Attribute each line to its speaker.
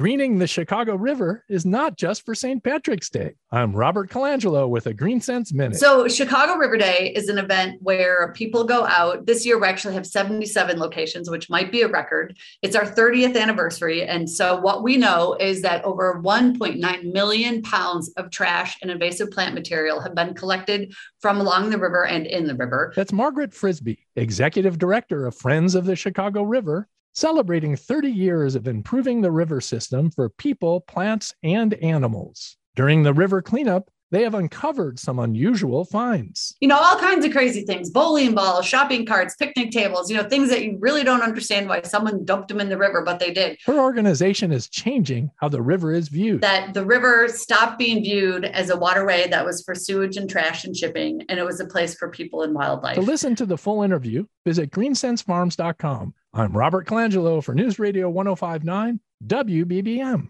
Speaker 1: Greening the Chicago River is not just for St. Patrick's Day. I'm Robert Colangelo with a Green Sense Minute.
Speaker 2: So, Chicago River Day is an event where people go out. This year, we actually have 77 locations, which might be a record. It's our 30th anniversary. And so, what we know is that over 1.9 million pounds of trash and invasive plant material have been collected from along the river and in the river.
Speaker 1: That's Margaret Frisbie, Executive Director of Friends of the Chicago River celebrating 30 years of improving the river system for people, plants, and animals. During the river cleanup, they have uncovered some unusual finds.
Speaker 2: You know, all kinds of crazy things bowling balls, shopping carts, picnic tables, you know, things that you really don't understand why someone dumped them in the river, but they did.
Speaker 1: Her organization is changing how the river is viewed.
Speaker 2: That the river stopped being viewed as a waterway that was for sewage and trash and shipping, and it was a place for people and wildlife.
Speaker 1: To listen to the full interview, visit greensensefarms.com. I'm Robert Colangelo for News Radio 1059 WBBM.